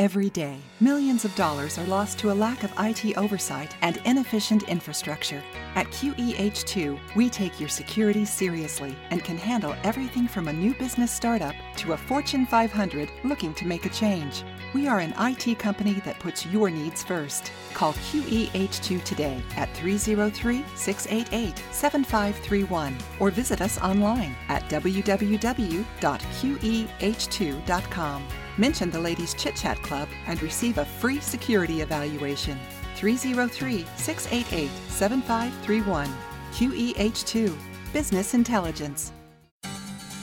Every day, millions of dollars are lost to a lack of IT oversight and inefficient infrastructure. At QEH2, we take your security seriously and can handle everything from a new business startup to a Fortune 500 looking to make a change. We are an IT company that puts your needs first. Call QEH2 today at 303 688 7531 or visit us online at www.qeh2.com. Mention the Ladies Chit Chat Club and receive a free security evaluation. 303 688 7531. QEH2 Business Intelligence.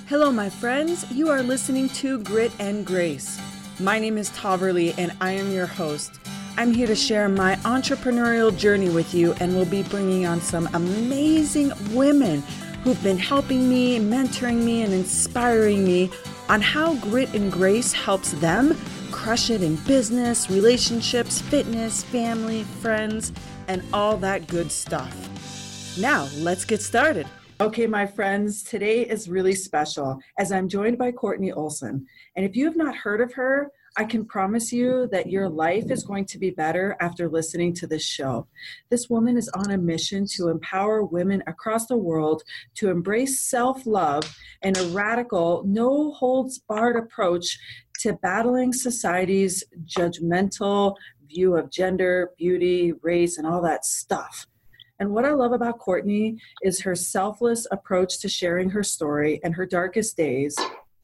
Hello, my friends. You are listening to Grit and Grace. My name is Toverly, and I am your host. I'm here to share my entrepreneurial journey with you, and we'll be bringing on some amazing women who've been helping me, mentoring me, and inspiring me on how grit and grace helps them crush it in business, relationships, fitness, family, friends, and all that good stuff. Now, let's get started. Okay, my friends, today is really special as I'm joined by Courtney Olson. And if you have not heard of her, I can promise you that your life is going to be better after listening to this show. This woman is on a mission to empower women across the world to embrace self love and a radical, no holds barred approach to battling society's judgmental view of gender, beauty, race, and all that stuff. And what I love about Courtney is her selfless approach to sharing her story and her darkest days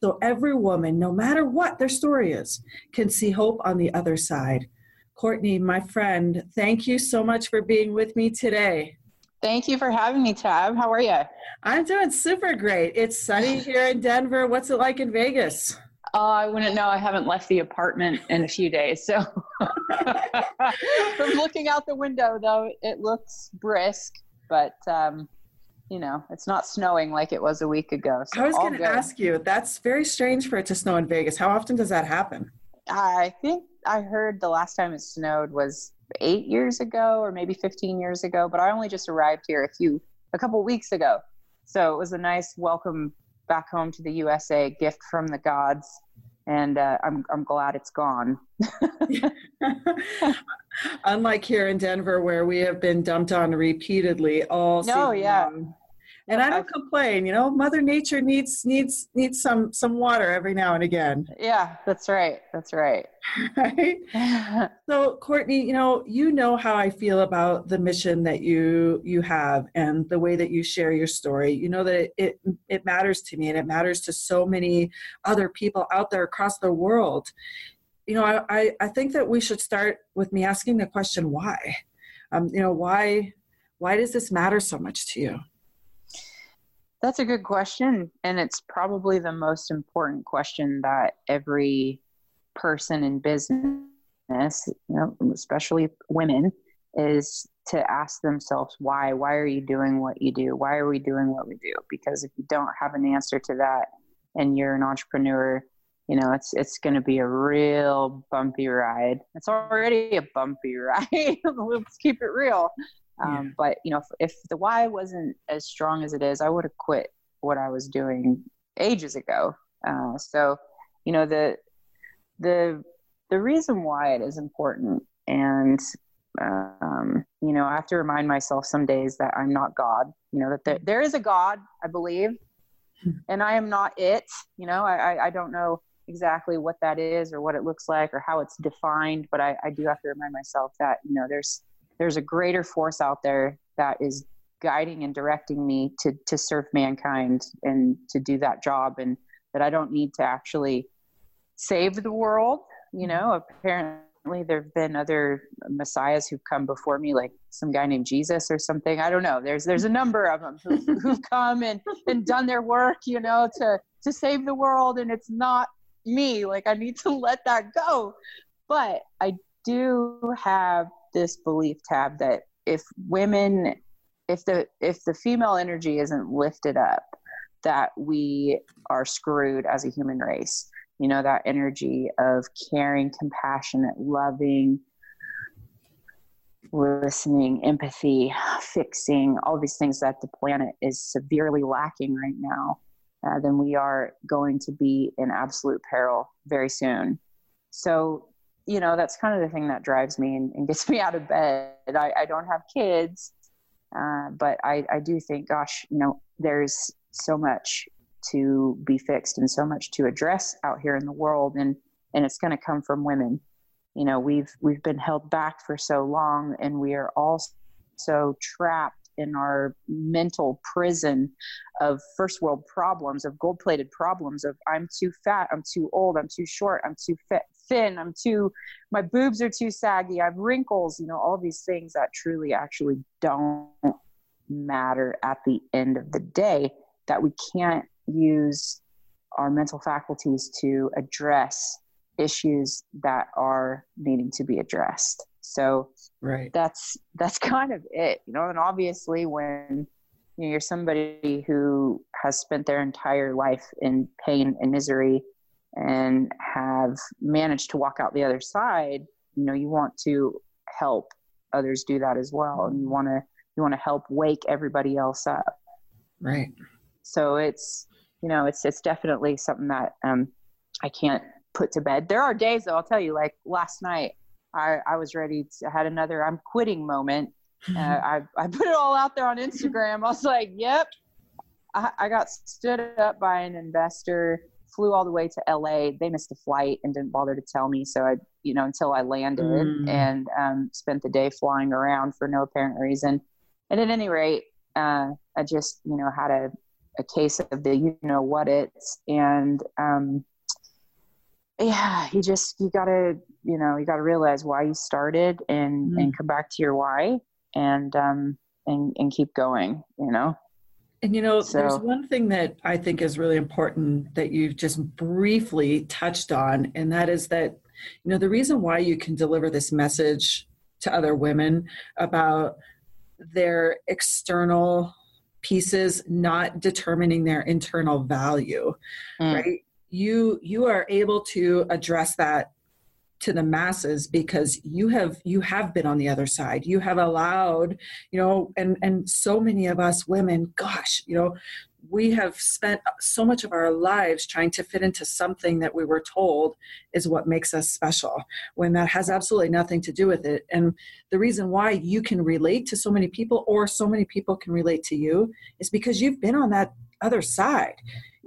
so every woman, no matter what their story is, can see hope on the other side. Courtney, my friend, thank you so much for being with me today. Thank you for having me, Tab. How are you? I'm doing super great. It's sunny here in Denver. What's it like in Vegas? Oh, I wouldn't know. I haven't left the apartment in a few days. So, from looking out the window, though, it looks brisk, but um, you know, it's not snowing like it was a week ago. So I was going to ask you, that's very strange for it to snow in Vegas. How often does that happen? I think I heard the last time it snowed was eight years ago or maybe 15 years ago, but I only just arrived here a few, a couple weeks ago. So it was a nice welcome back home to the USA, gift from the gods. And uh, I'm, I'm glad it's gone. Unlike here in Denver, where we have been dumped on repeatedly all no, yeah. Long. And I don't complain, you know, Mother Nature needs needs needs some some water every now and again. Yeah, that's right. That's right. right? so Courtney, you know, you know how I feel about the mission that you you have and the way that you share your story. You know that it it, it matters to me and it matters to so many other people out there across the world you know, I, I think that we should start with me asking the question why. Um, you know, why why does this matter so much to you? That's a good question, and it's probably the most important question that every person in business, you know, especially women, is to ask themselves why. Why are you doing what you do? Why are we doing what we do? Because if you don't have an answer to that, and you're an entrepreneur, you know it's it's going to be a real bumpy ride it's already a bumpy ride let's keep it real um, yeah. but you know if, if, the why wasn't as strong as it is i would have quit what i was doing ages ago uh, so you know the the the reason why it is important and um, you know i have to remind myself some days that i'm not god you know that there, there is a god i believe and i am not it you know I, I, I don't know exactly what that is or what it looks like or how it's defined but I, I do have to remind myself that you know there's there's a greater force out there that is guiding and directing me to to serve mankind and to do that job and that I don't need to actually save the world you know apparently there have been other messiahs who've come before me like some guy named jesus or something i don't know there's there's a number of them who've, who've come and and done their work you know to to save the world and it's not me. Like I need to let that go. But I do have this belief tab that if women if the if the female energy isn't lifted up that we are screwed as a human race you know that energy of caring compassionate loving listening empathy fixing all these things that the planet is severely lacking right now uh, then we are going to be in absolute peril very soon. So, you know, that's kind of the thing that drives me and, and gets me out of bed. I, I don't have kids, uh, but I, I do think, gosh, you know, there's so much to be fixed and so much to address out here in the world, and and it's going to come from women. You know, we've we've been held back for so long, and we are all so trapped in our mental prison of first world problems, of gold plated problems of I'm too fat, I'm too old, I'm too short, I'm too fit, thin, I'm too, my boobs are too saggy, I have wrinkles, you know, all these things that truly actually don't matter at the end of the day, that we can't use our mental faculties to address issues that are needing to be addressed. So right. that's that's kind of it, you know. And obviously, when you know, you're somebody who has spent their entire life in pain and misery and have managed to walk out the other side, you know, you want to help others do that as well, and you want to you want to help wake everybody else up. Right. So it's you know it's it's definitely something that um, I can't put to bed. There are days though, I'll tell you, like last night I, I was ready to had another I'm quitting moment. Uh, I, I put it all out there on Instagram. I was like, yep. I, I got stood up by an investor, flew all the way to LA. They missed a flight and didn't bother to tell me. So I, you know, until I landed mm. and um, spent the day flying around for no apparent reason. And at any rate, uh, I just, you know, had a, a case of the, you know, what it's, and um, yeah, you just you gotta you know you gotta realize why you started and mm and come back to your why and um and and keep going. You know. And you know, so, there's one thing that I think is really important that you've just briefly touched on, and that is that, you know, the reason why you can deliver this message to other women about their external pieces not determining their internal value, mm. right? you you are able to address that to the masses because you have you have been on the other side. You have allowed you know and and so many of us women gosh you know we have spent so much of our lives trying to fit into something that we were told is what makes us special when that has absolutely nothing to do with it. And the reason why you can relate to so many people or so many people can relate to you is because you've been on that other side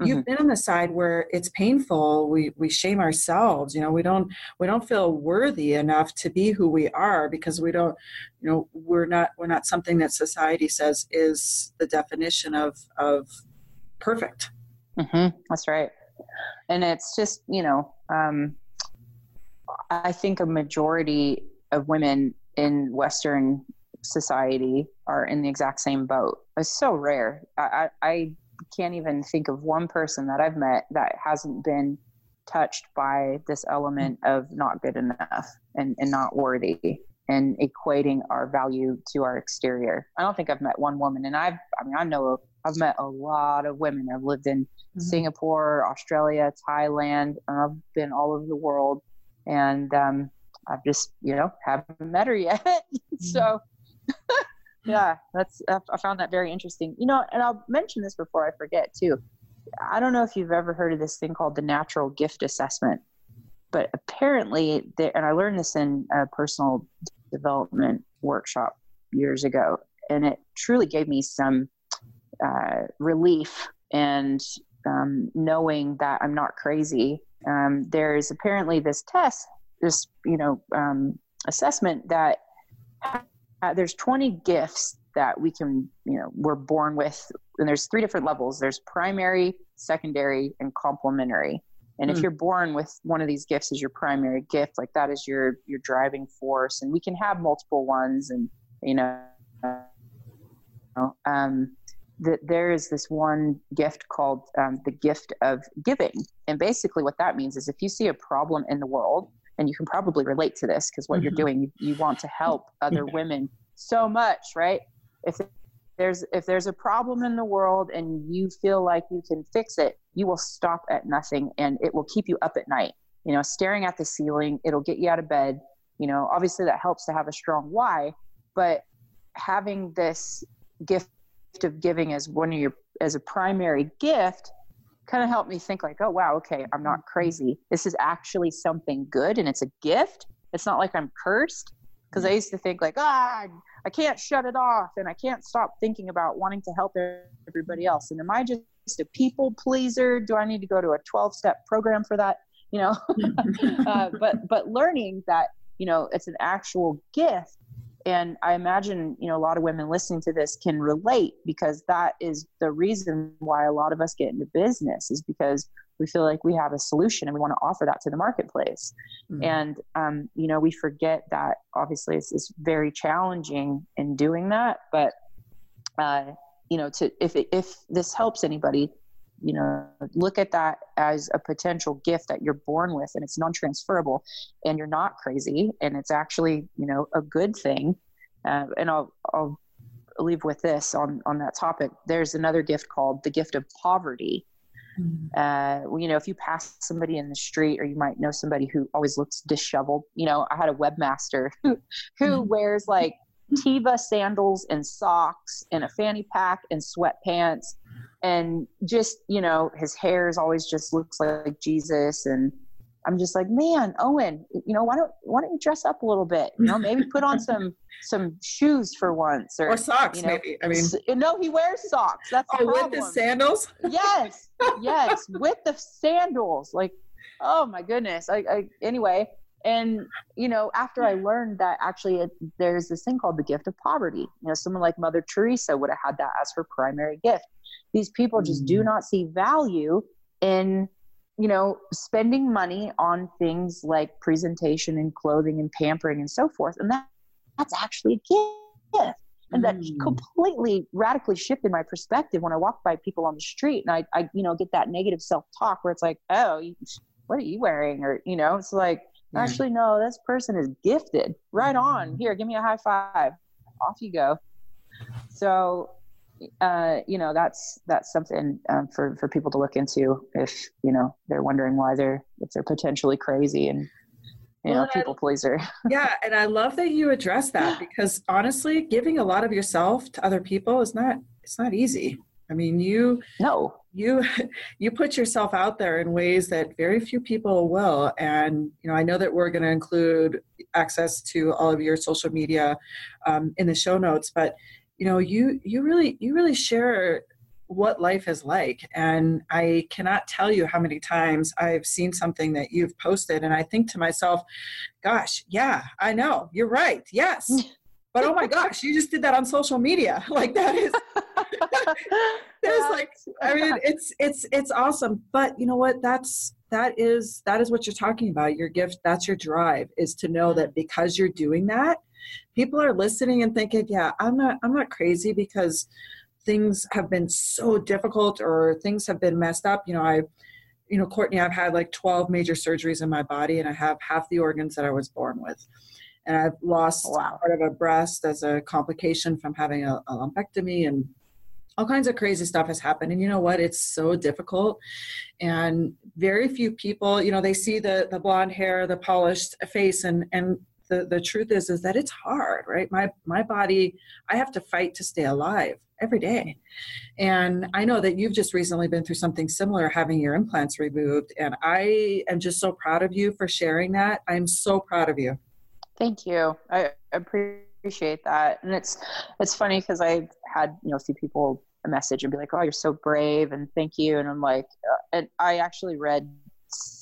you've mm-hmm. been on the side where it's painful we we shame ourselves you know we don't we don't feel worthy enough to be who we are because we don't you know we're not we're not something that society says is the definition of of perfect mm-hmm. that's right and it's just you know um i think a majority of women in western society are in the exact same boat it's so rare i i, I can't even think of one person that I've met that hasn't been touched by this element of not good enough and, and not worthy and equating our value to our exterior. I don't think I've met one woman and I've I mean I know I've met a lot of women. I've lived in mm-hmm. Singapore, Australia, Thailand, I've been all over the world and um, I've just, you know, haven't met her yet. Mm-hmm. so yeah. That's i found that very interesting. You know and i'll mention this before i forget too. I don't know if you've ever heard of this thing called the natural gift assessment but apparently and i learned this in a personal development workshop years ago and it truly gave me some uh, relief and um, knowing that i'm not crazy. Um, there's apparently this test this you know um, assessment that uh, there's 20 gifts that we can you know we're born with and there's three different levels there's primary secondary and complementary and mm. if hmm. you're born with one of these gifts as your primary gift like that is your your driving force and we can have multiple ones and you know um, that there is this one gift called um, the gift of giving and basically what that means is if you see a problem in the world and you can probably relate to this because what mm-hmm. you're doing you, you, want to help other women so much right? If there's if there's a problem in the world and you feel like you can fix it you will stop at nothing and it will keep you up at night. You know staring at the ceiling it'll get you out of bed. You know obviously that helps to have a strong why but having this gift of giving as one of your as a primary gift kind of helped me think like, oh wow, okay, I'm not crazy. This is actually something good and it's a gift. It's not like I'm cursed. Because I used to think like, ah, I can't shut it off and I can't stop thinking about wanting to help everybody else. And am I just a people pleaser? Do I need to go to a 12 step program for that? You know, uh, but but learning that you know it's an actual gift and i imagine you know a lot of women listening to this can relate because that is the reason why a lot of us get into business is because we feel like we have a solution and we want to offer that to the marketplace mm-hmm. and um, you know we forget that obviously it's, it's very challenging in doing that but uh, you know to if if this helps anybody you know look at that as a potential gift that you're born with and it's non-transferable and you're not crazy and it's actually you know a good thing uh, and I'll, I'll leave with this on on that topic there's another gift called the gift of poverty mm-hmm. uh, you know if you pass somebody in the street or you might know somebody who always looks disheveled you know i had a webmaster who who mm-hmm. wears like Teva sandals and socks and a fanny pack and sweatpants and just you know his hair is always just looks like jesus. And i'm just like man owen you know why don't why don't you dress up a little bit? You know maybe put on some some shoes for once or, or socks you know, maybe i mean. no he wears socks. That's oh with the sandals? Yes yes with the sandals. Like oh my goodness. I, I anyway and you know after i learned that actually it, there's this thing called the gift of poverty. You know someone like mother teresa would have had that as her primary gift these people just do mm. not see value in you know spending money on things like presentation and clothing and pampering and so forth and that that's actually a gift and that mm. completely radically shifted my perspective when i walk by people on the street and i, I you know get that negative self-talk where it's like oh what are you wearing or you know it's like mm. actually no this person is gifted right on mm. here give me a high five off you go so uh, you know that's that's something um, for for people to look into if you know they're wondering why they're if they're potentially crazy and you well, know people pleaser. Yeah and i love that you address that because honestly giving a lot of yourself to other people is not it's not easy. I mean you no. you you put yourself out there in ways that very few people will. And you know i know that we're going to include access to all of your social media um, in the show notes but you know you you really you really share what life is like. And i cannot tell you how many times i've seen something that you've posted. And i think to myself gosh yeah i know. You're right. Yes. But oh my gosh you just did that on social media. Like that is there's like i mean it's it's it's awesome. But you know what? That's that is that is what you're talking about. Your gift that's your drive is to know that because you're doing that people are listening and thinking, yeah, I'm not I'm not crazy because things have been so difficult or things have been messed up. You know, I you know, Courtney, I've had like 12 major surgeries in my body and I have half the organs that I was born with. And I've lost oh, wow. part of a breast as a complication from having a, a lumpectomy and all kinds of crazy stuff has happened and you know what it's so difficult and very few people you know they see the the blonde hair the polished face and and the, the truth is is that it's hard right? My my body i have to fight to stay alive every day. And i know that you've just recently been through something similar having your implants removed and i am just so proud of you for sharing that. I'm so proud of you. Thank you. I appreciate that. And it's it's funny because i had you know a few people a message and be like oh you're so brave and thank you. And i'm like uh, and i actually read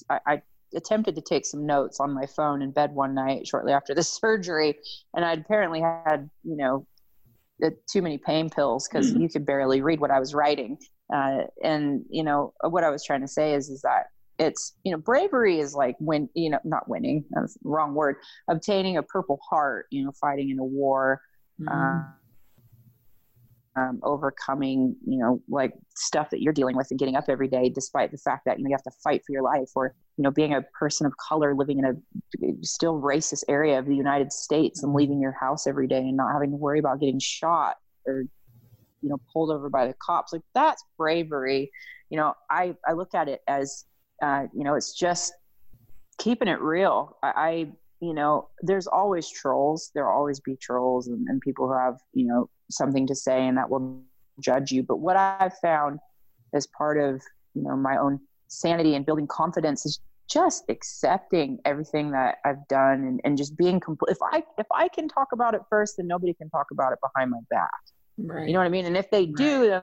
I, I attempted to take some notes on my phone in bed one night shortly after the surgery, and I'd apparently had, you know, too many pain pills because mm-hmm. you could barely read what I was writing. Uh, and you know what I was trying to say is is that it's you know bravery is like when you know not winning that's the wrong word obtaining a purple heart you know fighting in a war mm-hmm. uh, um, overcoming, you know, like stuff that you're dealing with and getting up every day, despite the fact that, you know, you have to fight for your life or, you know, being a person of color living in a still racist area of the United States and leaving your house every day and not having to worry about getting shot or, you know, pulled over by the cops. Like that's bravery. You know, I, I look at it as, uh, you know, it's just keeping it real. I, I you know, there's always trolls. There'll always be trolls and, and people who have, you know, something to say and that will judge you. But what I've found as part of you know my own sanity and building confidence is just accepting everything that I've done and, and just being complete. If I if I can talk about it first, then nobody can talk about it behind my back. Right. You know what I mean? And if they do, right. then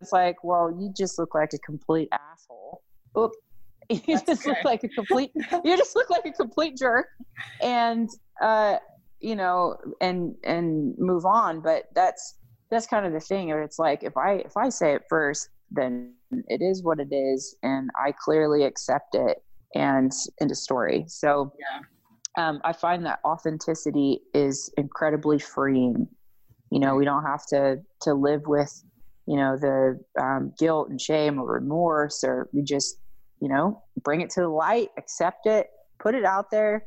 it's like, well, you just look like a complete asshole. Oop. You That's just look like a complete. you just look like a complete jerk, and uh, you know, and and move on. But that's that's kind of the thing. It's like if I if I say it first, then it is what it is, and I clearly accept it and into story. So yeah. um, I find that authenticity is incredibly freeing. You know, we don't have to to live with, you know, the um, guilt and shame or remorse, or we just, you know, bring it to the light, accept it, put it out there,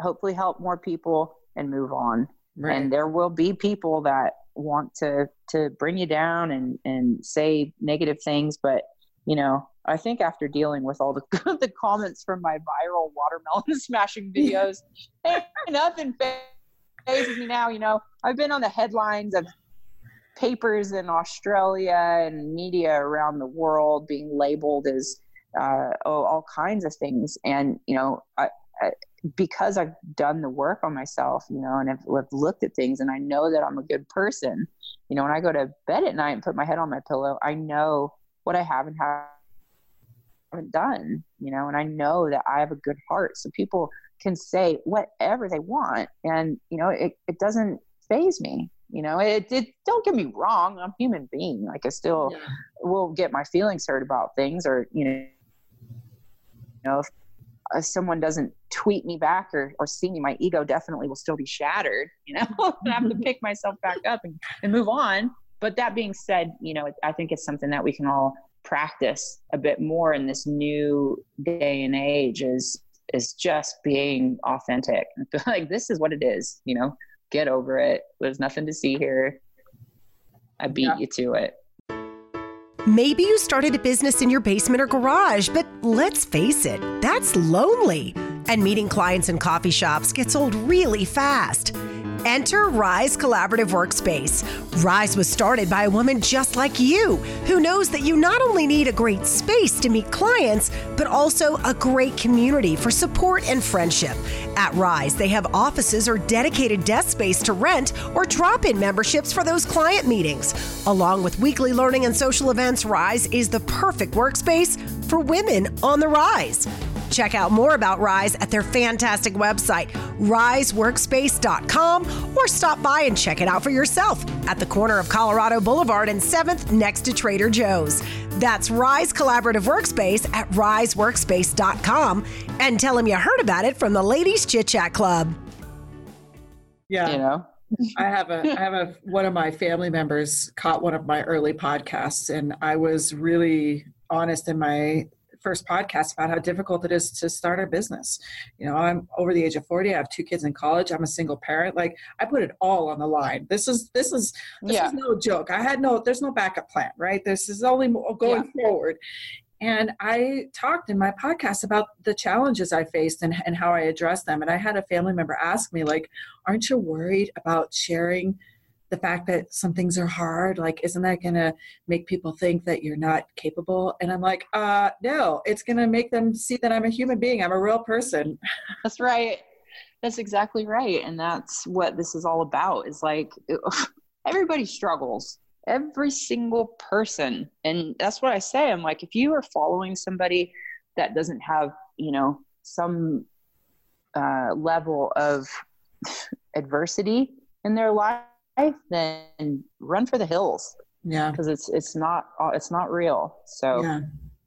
hopefully help more people, and move on. Right. And there will be people that want to to bring you down and and say negative things, but you know, I think after dealing with all the the comments from my viral watermelon smashing videos, hey, nothing fazes me now. You know, I've been on the headlines of papers in Australia and media around the world being labeled as uh, oh, all kinds of things, and you know, I, I, because I've done the work on myself, you know, and I've, I've, looked at things, and I know that I'm a good person. You know, when I go to bed at night and put my head on my pillow, I know what I have and have haven't done, you know, and I know that I have a good heart. So people can say whatever they want and, you know, it, it doesn't faze me. You know, it, it don't get me wrong. I'm a human being. Like I still yeah. will get my feelings hurt about things or, you know, you know, if, if someone doesn't tweet me back or, or see me, my ego definitely will still be shattered, you know, I have to mm-hmm. pick myself back up and, and move on. But that being said, you know, I think it's something that we can all practice a bit more in this new day and age is is just being authentic. Like this is what it is you know? Get over it. There's nothing to see here. I beat yeah. you to it Maybe you started a business in your basement or garage, but let's face it, that's lonely. And meeting clients in coffee shops gets old really fast. Enter Rise Collaborative Workspace. Rise was started by a woman just like you who knows that you not only need a great space to meet clients, but also a great community for support and friendship. At Rise, they have offices or dedicated desk space to rent or drop in memberships for those client meetings. Along with weekly learning and social events, Rise is the perfect workspace for women on the rise. Check out more about Rise at their fantastic website, riseworkspace.com, or stop by and check it out for yourself at the corner of Colorado Boulevard and 7th next to Trader Joe's. That's Rise Collaborative Workspace at riseworkspace.com and tell them you heard about it from the Ladies Chit Chat Club. Yeah. You know? I have a I have a one of my family members caught one of my early podcasts and I was really honest in my first podcast about how difficult it is to start a business. You know, I'm over the age of 40. I have two kids in college. I'm a single parent. Like I put it all on the line. This is this is this yeah. is no joke. I had no there's no backup plan, right? This is only going yeah. forward. And I talked in my podcast about the challenges I faced and, and how I addressed them. And I had a family member ask me, like, aren't you worried about sharing the fact that some things are hard like isn't that going to make people think that you're not capable? And i'm like uh no it's going to make them see that i'm a human being i'm a real person. That's right. That's exactly right and that's what this is all about is like everybody struggles. Every single person and that's what i say i'm like if you are following somebody that doesn't have you know some uh, level of adversity in their life then run for the hills. Yeah, because it's it's not it's not real. So yeah.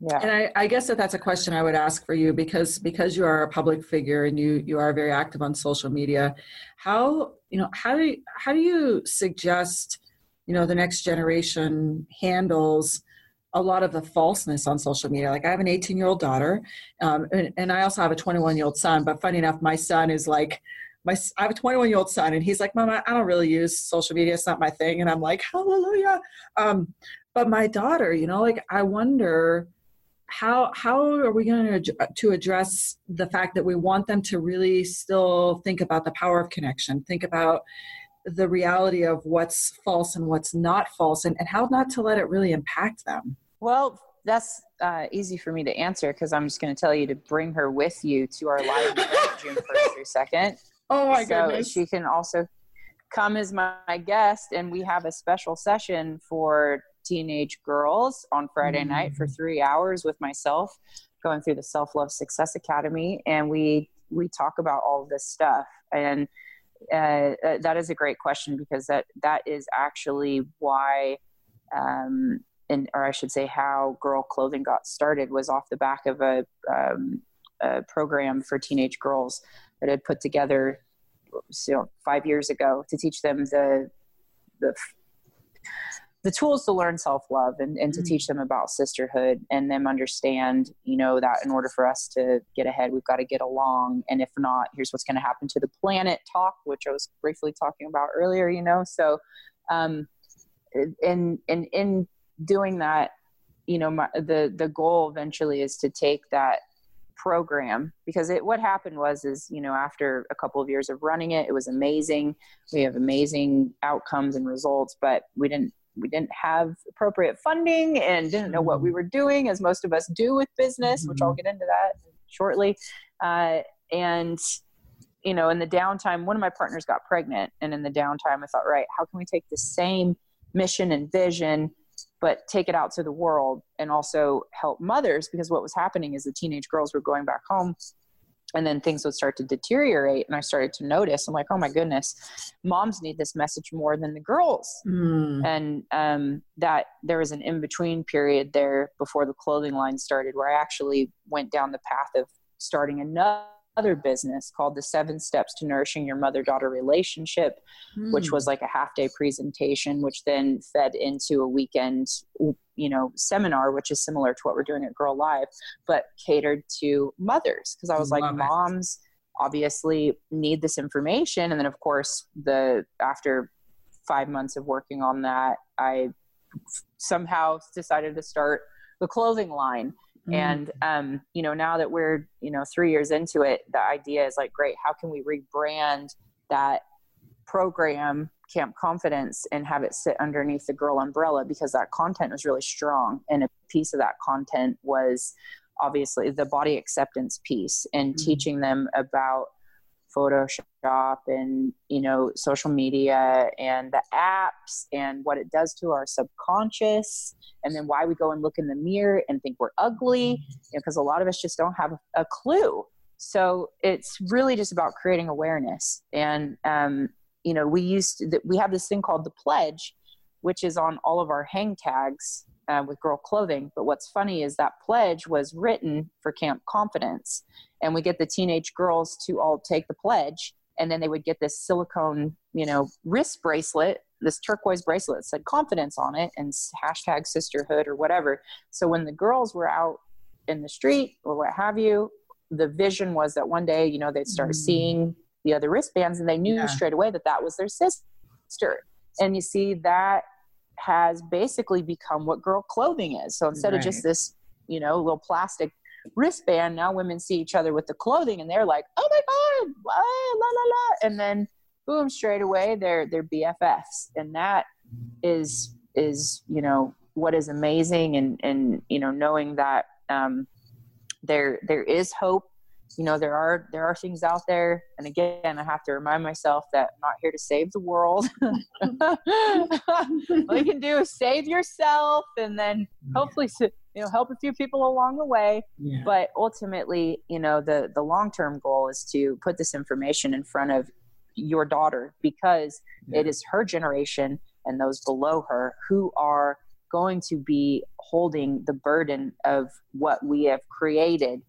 Yeah. And I, I, guess that that's a question I would ask for you because because you are a public figure and you you are very active on social media. How you know how do you, how do you suggest you know the next generation handles a lot of the falseness on social media. Like I have an 18 year old daughter, um, and, and I also have a 21 year old son. But funny enough, my son is like my I have a 21 year old son, and he's like, "Mama, I don't really use social media. It's not my thing." And I'm like, "Hallelujah!" Um, but my daughter, you know, like I wonder how how are we going to to address the fact that we want them to really still think about the power of connection, think about the reality of what's false and what's not false, and, and how not to let it really impact them. Well, that's uh, easy for me to answer because I'm just going to tell you to bring her with you to our live June 1st through 2nd. Oh my so goodness. she can also come as my, my guest, and we have a special session for teenage girls on Friday night for Mm. three hours with myself, going through the Self Love Success Academy, and we we talk about all this stuff. And uh, uh, that is a great question because that that is actually why, um, and or I should say, how Girl Clothing got started was off the back of a, um, a program for teenage girls that I had put together so five years ago to teach them the the the tools to learn self-love and, and to Mm. teach them about sisterhood and them understand you know that in order for us to get ahead we've got to get along and if not here's what's going to happen to the planet talk which i was briefly talking about earlier you know so um in in in doing that you know my, the the goal eventually is to take that program because it what happened was is you know after a couple of years of running it it was amazing. We have amazing outcomes and results but we didn't we didn't have appropriate funding and didn't know what we were doing as most of us do with business which i'll get into that shortly. Uh, and you know in the downtime one of my partners got pregnant and in the downtime i thought right how can we take the same mission and vision but take it out to the world and also help mothers because what was happening is the teenage girls were going back home and then things would start to deteriorate and i started to notice i'm like oh my goodness moms need this message more than the girls Mm. and um, that there was an in-between period there before the clothing line started where i actually went down the path of starting another business called the seven steps to nourishing your mother-daughter relationship which Mm. was like a half day presentation which then fed into a weekend you know seminar which is similar to what we're doing at girl live but catered to mothers because i was like it. moms obviously need this information and then of course the after five months of working on that i somehow decided to start the clothing line Mm. and um, you know now that we're you know three years into it the idea is like great how can we rebrand that program camp confidence and have it sit underneath the girl umbrella because that content was really strong and a piece of that content was obviously the body acceptance piece and Mhm. teaching them about photoshop and you know social media and the apps and what it does to our subconscious and then why we go and look in the mirror and think we're ugly because a lot of us just don't have a clue. So it's really just about creating awareness and um, you know we used to, we have this thing called the pledge which is on all of our hang tags uh, with girl clothing. But what's funny is that pledge was written for camp confidence and we get the teenage girls to all take the pledge and then they would get this silicone you know wrist bracelet this turquoise bracelet that said confidence on it and hashtag sisterhood or whatever so when the girls were out in the street or what have you the vision was that one day you know they'd start Mm. seeing the other wristbands and they knew Yeah. straight away that that was their sister and you see that has basically become what girl clothing is so instead of just this you know little plastic wristband. Now women see each other with the clothing and they're like oh my god la la la, la. and then boom straight away they're they're bffs and that is is you know what is amazing. And and you know knowing that um there there is hope. You know there are there are things out there. And again i have to remind myself that i'm not here to save the world. All you can do is save yourself and then hopefully s- you know help a few people along the way. Yeah. but ultimately you know the the long term goal is to put this information in front of your daughter because it is her generation and those below her who are going to be holding the burden of what we have created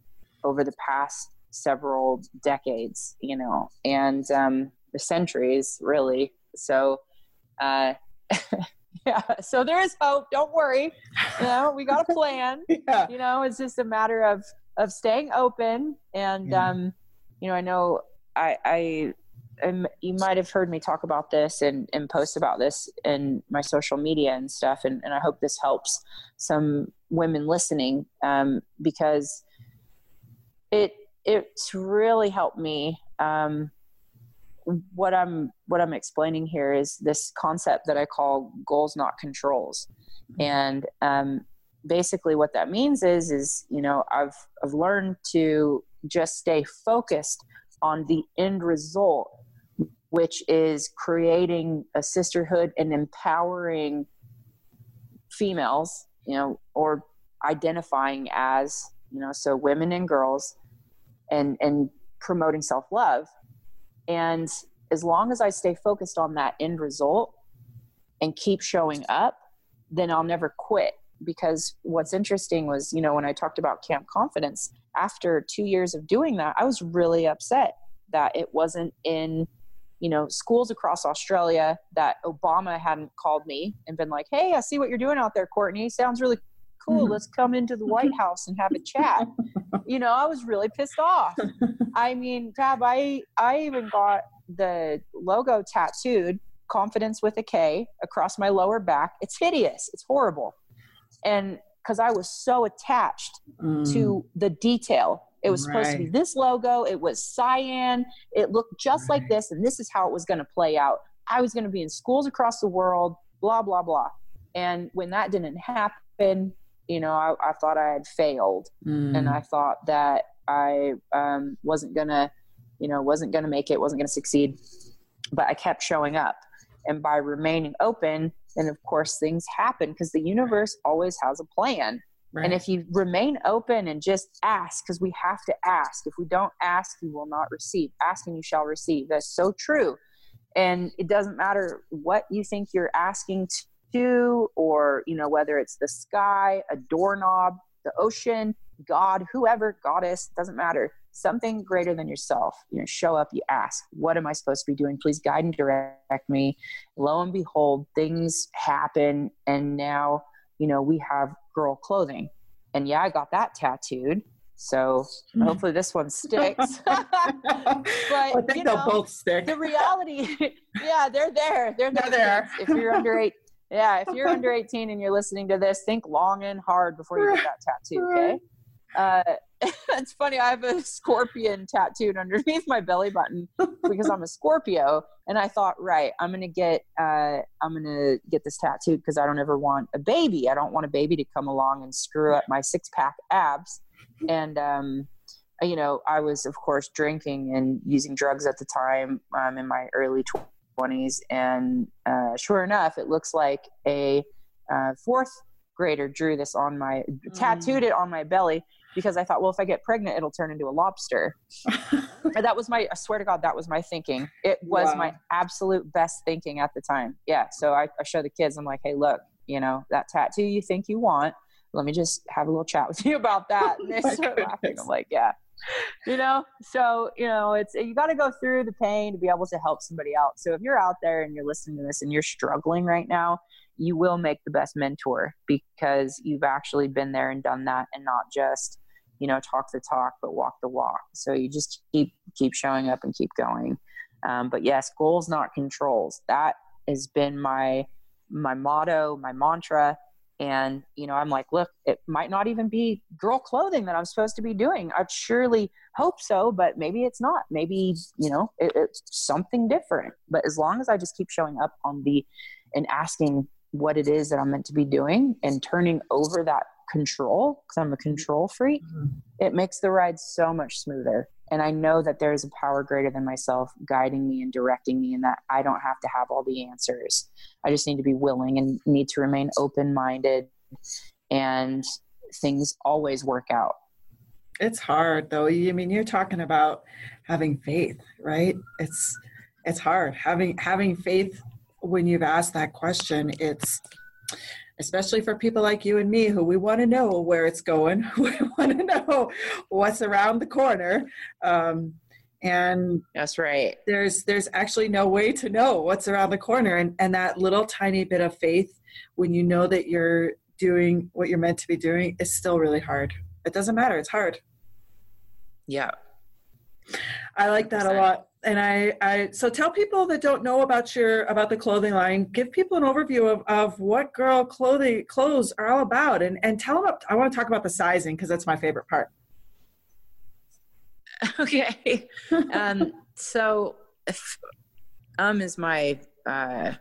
over the past several decades you know and um the centuries really. So uh yeah so there is hope don't worry you know we got a plan yeah. you know it's just a matter of of staying open and Yeah. um you know i know i i um, you might have heard me talk about this and, and post about this in my social media and stuff and, and i hope this helps some women listening um, because it it's really helped me um, what i'm what i'm explaining here is this concept that i call goals not controls. And um, basically what that means is is you know i've i've learned to just stay focused on the end result which is creating a sisterhood and empowering females you know or identifying as you know so women and girls and and promoting self-love and as long as i stay focused on that end result and keep showing up then i'll never quit because what's interesting was, you know, when I talked about Camp Confidence, after two years of doing that, I was really upset that it wasn't in, you know, schools across Australia that Obama hadn't called me and been like, hey, I see what you're doing out there, Courtney. Sounds really cool. Let's come into the White House and have a chat. you know, I was really pissed off. I mean, Tab, I, I even got the logo tattooed confidence with a K across my lower back. It's hideous. It's horrible and because I was so attached mm. to the detail. It was right. supposed to be this logo. It was cyan. It looked just right. like this, and this is how it was going to play out. I was going to be in schools across the world, blah blah blah. And when that didn't happen, you know, I, I thought I had failed, mm. and I thought that I um, wasn't gonna, you know, wasn't gonna make it, wasn't gonna succeed. But I kept showing up, and by remaining open and of course things happen because the universe always has a plan. Right. and if you remain open and just ask because we have to ask. If we don't ask you will not receive. Ask and you shall receive. That's so true. And it doesn't matter what you think you're asking to or you know whether it's the sky a doorknob the ocean god whoever goddess doesn't matter something greater than yourself. You know, show up, you ask, what am I supposed to be doing? Please guide and direct me. Lo and behold, things happen. And now, you know, we have girl clothing. And yeah, I got that tattooed. So hmm. hopefully this one sticks. but I think you know, they'll both stick. The reality, yeah, they're there. They're, they're there. If you're under eight, yeah, if you're under 18 and you're listening to this, think long and hard before you get that tattoo. Okay. Uh, it's funny. I have a scorpion tattooed underneath my belly button because I'm a Scorpio, and I thought, right, I'm gonna get, uh, I'm gonna get this tattooed because I don't ever want a baby. I don't want a baby to come along and screw up my six pack abs. And um, you know, I was of course drinking and using drugs at the time. I'm um, in my early 20s, and uh, sure enough, it looks like a uh, fourth grader drew this on my, mm. tattooed it on my belly because I thought, well, if I get pregnant, it'll turn into a lobster. that was my, I swear to God, that was my thinking. It was wow. my absolute best thinking at the time. Yeah. So I, I show the kids, I'm like, hey, look, you know, that tattoo you think you want, let me just have a little chat with you about that. And they start laughing. I'm like, yeah. You know, so, you know, it's, you got to go through the pain to be able to help somebody out. So if you're out there and you're listening to this and you're struggling right now, you will make the best mentor because you've actually been there and done that and not just you know talk the talk but walk the walk. So you just keep keep showing up and keep going. Um, but yes goals not controls. That has been my my motto my mantra and you know i'm like look it might not even be girl clothing that i'm supposed to be doing i'd surely hope so but maybe it's not maybe you know it, it's something different but as long as i just keep showing up on the and asking what it is that i'm meant to be doing and turning over that control because I'm a control freak, mm-hmm. it makes the ride so much smoother. And I know that there is a power greater than myself guiding me and directing me, and that I don't have to have all the answers. I just need to be willing and need to remain open minded, and things always work out. It's hard though. I mean, you're talking about having faith, right? It's it's hard having having faith when you've asked that question. It's especially for people like you and me who we want to know where it's going we want to know what's around the corner um, and that's right. there's there's actually no way to know what's around the corner and and that little tiny bit of faith when you know that you're doing what you're meant to be doing is still really hard. It doesn't matter it's hard. Yeah. I like that 100%. a lot and I, I so tell people that don't know about your about the clothing line give people an overview of, of what girl clothing clothes are all about and and tell them i want to talk about the sizing because that's my favorite part. Okay. Um so if um is my uh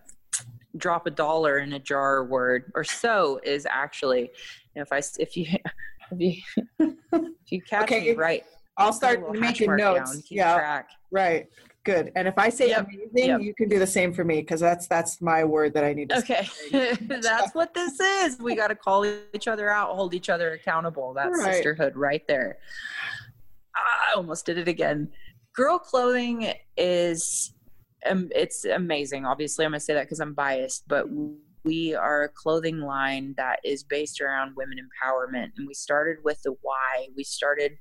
drop a dollar in a jar word or so is actually if I if you if you if you catch Okay, me right, I'll start making notes. down, Yeah, track. right. Good. And if I say Yep, amazing, yep. you can do the same for me because that's that's my word that I need to Okay, that's what this is. We got to call each other out, hold each other accountable. That's Right. sisterhood right there. I almost did it again. Girl clothing is, um, it's amazing. Obviously, I'm gonna say that because I'm biased, but we are a clothing line that is based around women empowerment, and we started with the why. We started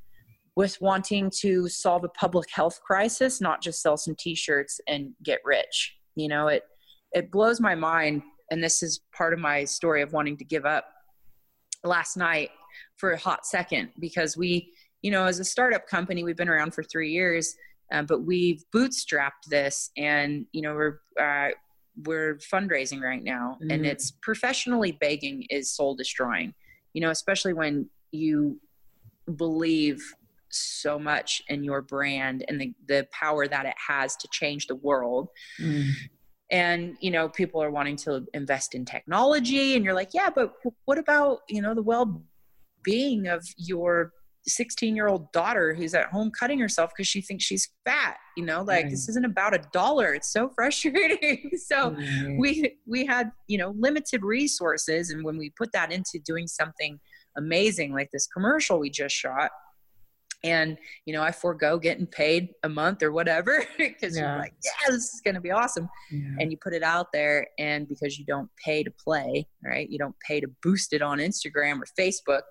with wanting to solve a public health crisis, not just sell some T-shirts and get rich. You know, it it blows my mind, and this is part of my story of wanting to give up last night for a hot second because we, you know, as a startup company, we've been around for three years, uh, but we've bootstrapped this, and you know, we're uh, we're fundraising right now, and Mhm. it's professionally begging is soul destroying. You know, especially when you believe so much in your brand and the, the power that it has to change the world Mm. and you know people are wanting to invest in technology and you're like yeah but what about you know the well-being of your 16 year old daughter who's at home cutting herself because she thinks she's fat you know like Right. this isn't about a dollar it's so frustrating so Right. we we had you know limited resources and when we put that into doing something amazing like this commercial we just shot and you know i forego getting paid a month or whatever because Yeah. you're like yeah this is going to be awesome Yeah. and you put it out there and because you don't pay to play right you don't pay to boost it on instagram or facebook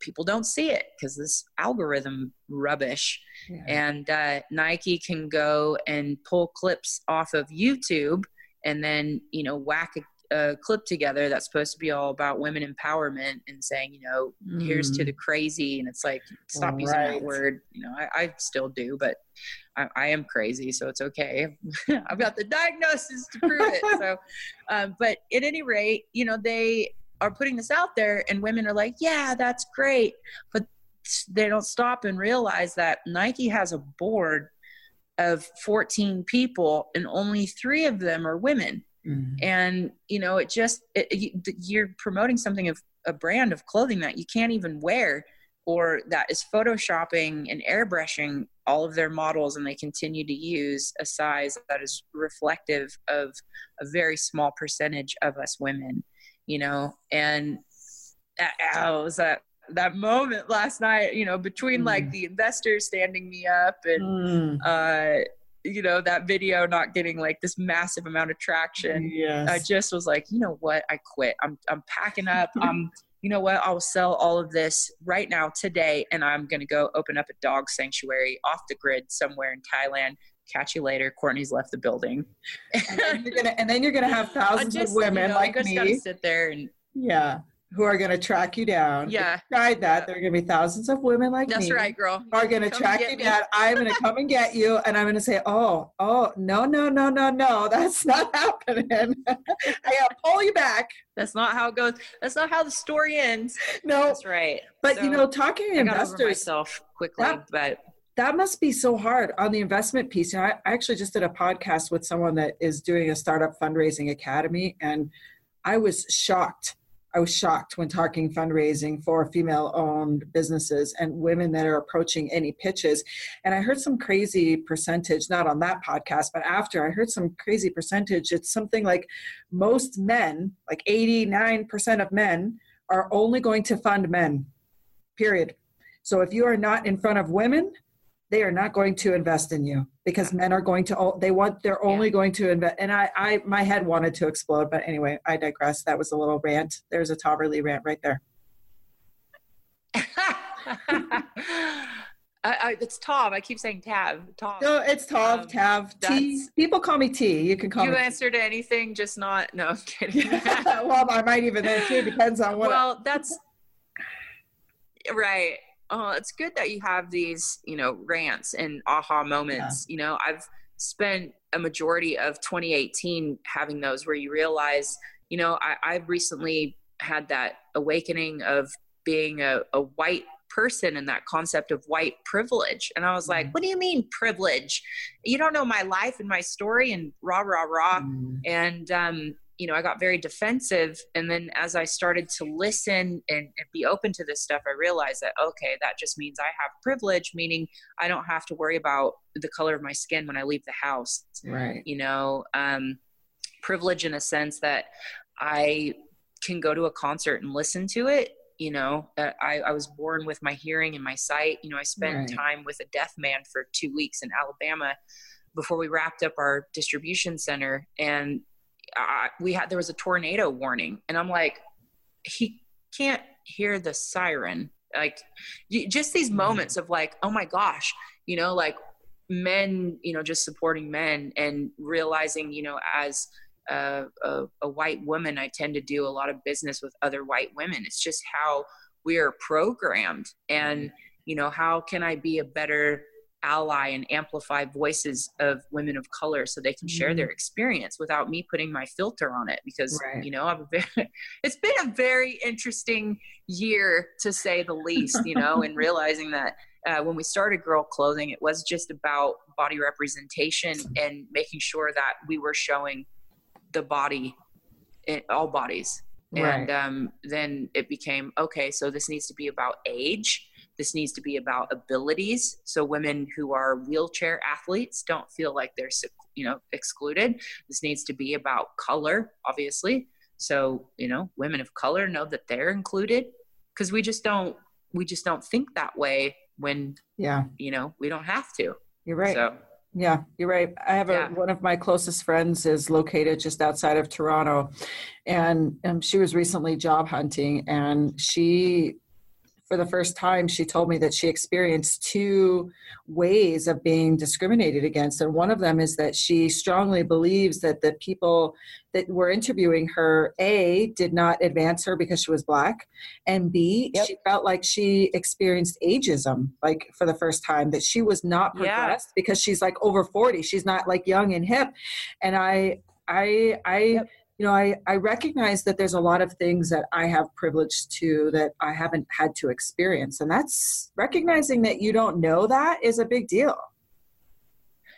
people don't see it because this algorithm rubbish Yeah. and uh, nike can go and pull clips off of youtube and then you know whack a, clip together that's supposed to be all about women empowerment and saying you know here's to Mm. the crazy. And it's like stop using that word. You know I, I still do but I, I am crazy so it's okay. I've got the diagnosis to prove it. So um, but at any rate you know they are putting this out there and women are like yeah that's great. But they don't stop and realize that nike has a board of 14 people and only three of them are women Mm. and you know it just it, you- you're promoting something of a brand of clothing that you can't even wear or that is photoshopping and airbrushing all of their models and they continue to use a size that is reflective of a very small percentage of us women you know and that, oh, was that that moment last night you know between like Mm. the investors standing me up and Mm. uh you know that video not getting like this massive amount of traction Yes. I just was like, you know what? I quit. I'm I'm packing up. I'm you know what? I'll sell all of this right now today and I'm going to go open up a dog sanctuary off the grid somewhere in Thailand. Catch you later. Courtney's left the building. and then you're gonna and then you're gonna have thousands just, of women you know, like I just me. gotta sit there and Yeah. Who are gonna track you down. Yeah. tried that, Yeah. there are gonna be thousands of women like that's me. right, girl. Are gonna track you me. down. I'm gonna come and get you, and I'm gonna say, "Oh, oh, no, no, no, no, no, that's not happening." I gotta pull you back. That's not how it goes. That's not how the story ends. No, That's right. but So, you know, talking to I got over investors, myself quickly, That- but that must be so hard on the investment piece. You know, I actually just did a podcast with someone that is doing a startup fundraising academy, and I was shocked. I was shocked when talking fundraising for female owned businesses and women that are approaching any pitches. And I heard some crazy percentage, not on that podcast, but after I heard some crazy percentage. It's something like most men, like 89% of men, are only going to fund men, period. So if you are not in front of women, they are not going to invest in you because men are going to they want they're only going to invest and I, I my head wanted to explode but anyway i digress that was a little rant there's a Toverly rant right there I, I, it's Tom. I keep saying Tab. Tom. no it's tav Um, tav t people call me t you can call you me You answer to anything, just not. No, I'm kidding. well i might even there too depends on what well, that's right. Uh, it's good that you have these, you know, rants and aha moments. You know, I've spent a majority of 2018 having those where you realize, you know, I, I've recently had that awakening of being a, a white person and that concept of white privilege. And I was like, Mhm. what do you mean privilege? You don't know my life and my story and rah, rah, rah Mm, and um, you know, I got very defensive. And then as I started to listen and, and, be open to this stuff, I realized that, okay, that just means I have privilege, meaning I don't have to worry about the color of my skin when I leave the house. Right. You know, um, privilege in a sense that I can go to a concert and listen to it. You know, uh, I, I was born with my hearing and my sight. You know, I spent right. time with a deaf man for two weeks in Alabama before we wrapped up our distribution center. And we had there was a tornado warning, and I'm like, he can't hear the siren. Like, just these mm-hmm. moments of like, oh my gosh, you know, like men, you know, just supporting men and realizing, you know, as a, a, a white woman, I tend to do a lot of business with other white women. It's just how we are programmed, and mm-hmm. you know, how can I be a better ally and amplify voices of women of color so they can mm-hmm. share their mm-hmm. experience without me putting my filter on it because right. you know I've very, it's been a very interesting year to say the least you know and realizing that uh, when we started girl clothing it was just about body representation and making sure that we were showing the body in all bodies right. and um, then it became okay so this needs to be about age this needs to be about abilities. So women who are wheelchair athletes don't feel like they're you know excluded. This needs to be about color, obviously. So you know, women of color know that they're included because we just don't we just don't think that way when yeah you know we don't have to. You're right. So, yeah, you're right. I have a, yeah. one of my closest friends is located just outside of Toronto, and um, she was recently job hunting, and she for the first time, she told me that she experienced two ways of being discriminated against. And one of them is that she strongly believes that the people that were interviewing her, A, did not advance her because she was black, and B, yep. she felt like she experienced ageism, like for the first time, that she was not progressed yeah. because she's like over 40. She's not like young and hip. And I, I, I, yep you know, I, I recognize that there's a lot of things that I have privilege to that I haven't had to experience. And that's recognizing that you don't know that is a big deal.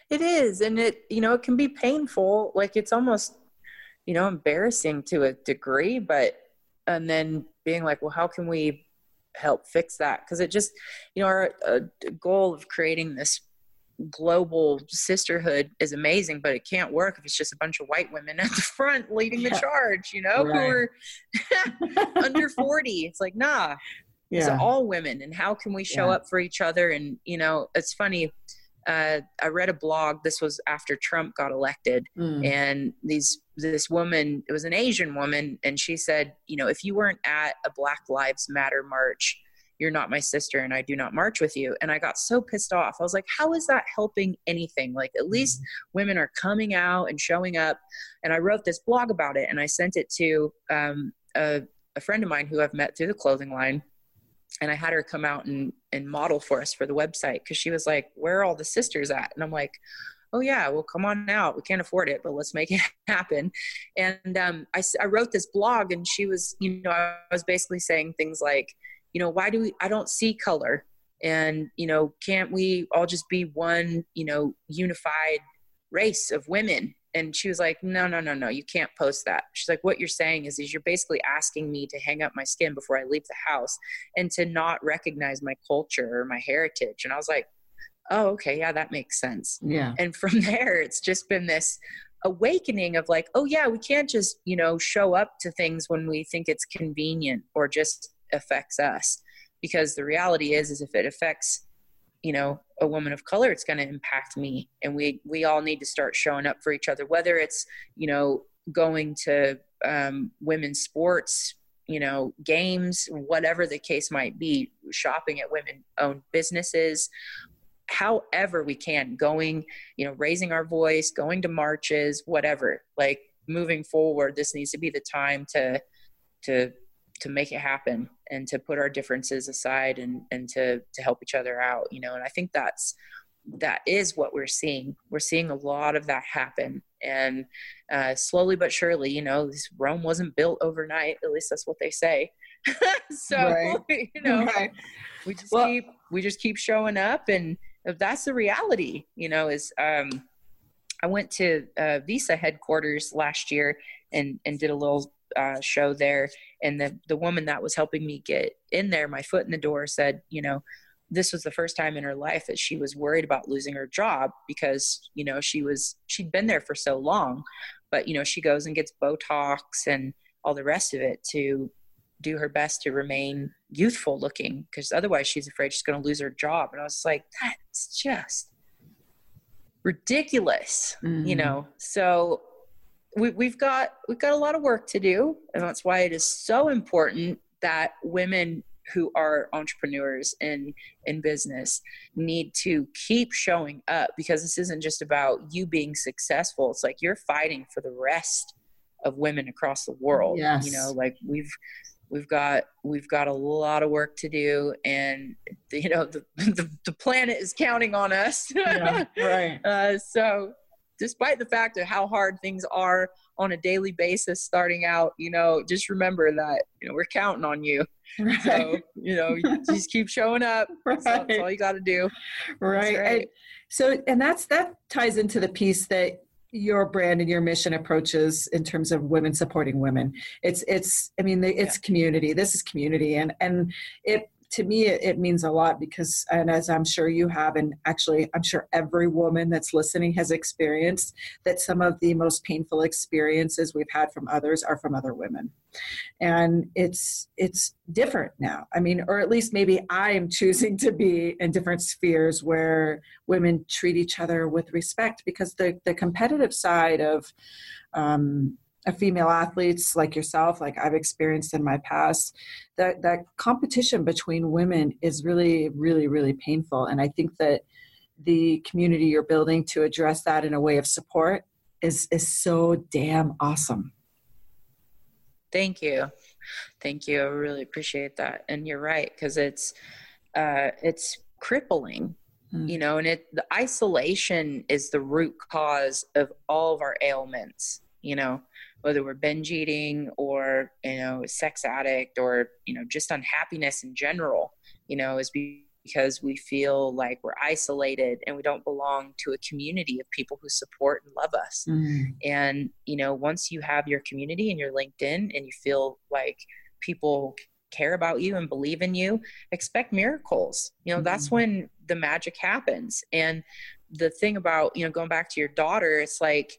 It is. And it, you know, it can be painful. Like it's almost, you know, embarrassing to a degree, but, and then being like, well, how can we help fix that? Because it just, you know, our uh, goal of creating this global sisterhood is amazing, but it can't work if it's just a bunch of white women at the front leading the charge, you know, right. who are under 40. It's like, nah, yeah. it's all women. And how can we show yeah. up for each other? And, you know, it's funny. Uh, I read a blog. This was after Trump got elected, mm. and these this woman, it was an Asian woman, and she said, you know, if you weren't at a Black Lives Matter march, you're not my sister and I do not march with you. And I got so pissed off. I was like, how is that helping anything? Like, at least mm-hmm. women are coming out and showing up. And I wrote this blog about it and I sent it to um, a, a friend of mine who I've met through the clothing line. And I had her come out and, and model for us for the website because she was like, Where are all the sisters at? And I'm like, oh yeah well come on out we can't afford it but let's make it happen and um, I, I wrote this blog and she was you know i was basically saying things like you know why do we i don't see color. And you know can't we all just be one you know unified race of women? And she was like no no no no you can't post that. She's like what you're saying is is you're basically asking me to hang up my skin before i leave the house and to not recognize my culture or my heritage. And i was like oh okay yeah that makes sense. Yeah. And from there it's just been this awakening of like oh yeah we can't just you know show up to things when we think it's convenient or just affects us. Because the reality is is if it affects you know a woman of color it's going to impact me. And we we all need to start showing up for each other whether it's you know going to um, women's sports you know games whatever the case might be shopping at women owned businesses. However we can going you know raising our voice going to marches whatever like moving forward this needs to be the time to to to make it happen and to put our differences aside and and to to help each other out you know and i think that's that is what we're seeing we're seeing a lot of that happen and uh, slowly but surely you know this rome wasn't built overnight at least that's what they say so right. you know right. we just well, keep we just keep showing up and that's the reality you know is um I went to uh, Visa headquarters last year and and did a little uh, show there, and the the woman that was helping me get in there, my foot in the door, said, you know, this was the first time in her life that she was worried about losing her job because you know she was she'd been there for so long, but you know she goes and gets Botox and all the rest of it to do her best to remain youthful looking because otherwise she's afraid she's going to lose her job. And i was like that's just ridiculous mm-hmm. you know? So we, we've got we've got a lot of work to do and that's why it is so important that women who are entrepreneurs in in business need to keep showing up because this isn't just about you being successful. It's like you're fighting for the rest of women across the world yes. you know like we've we've got we've got a lot of work to do and you know the the, the planet is counting on us. Yeah, right. Uh, so despite the fact of how hard things are on a daily basis starting out you know just remember that you know we're counting on you right. so you know you just keep showing up right. that's, all, that's all you got to do right. right. And so and that's that ties into the piece that your brand and your mission approaches in terms of women supporting women it's it's i mean it's yeah. community this is community and and it to me it, it, means a lot because and as i'm sure you have and actually i'm sure every woman that's listening has experienced that some of the most painful experiences we've had from others are from other women. And it's it's different now. I mean or at least maybe i'm choosing to be in different spheres where women treat each other with respect because the the competitive side of um, female athletes like yourself like i've experienced in my past that that competition between women is really really really painful. And i think that the community you're building to address that in a way of support is is so damn awesome. Thank you. Thank you. I really appreciate that. And you're right because it's uh it's crippling mm. you know and it the isolation is the root cause of all of our ailments you know whether we're binge eating or you know sex addict or you know just unhappiness in general you know is because we feel like we're isolated and we don't belong to a community of people who support and love us mm-hmm. and you know once you have your community and your linkedin and you feel like people care about you and believe in you expect miracles you know mm-hmm. that's when the magic happens and the thing about you know going back to your daughter it's like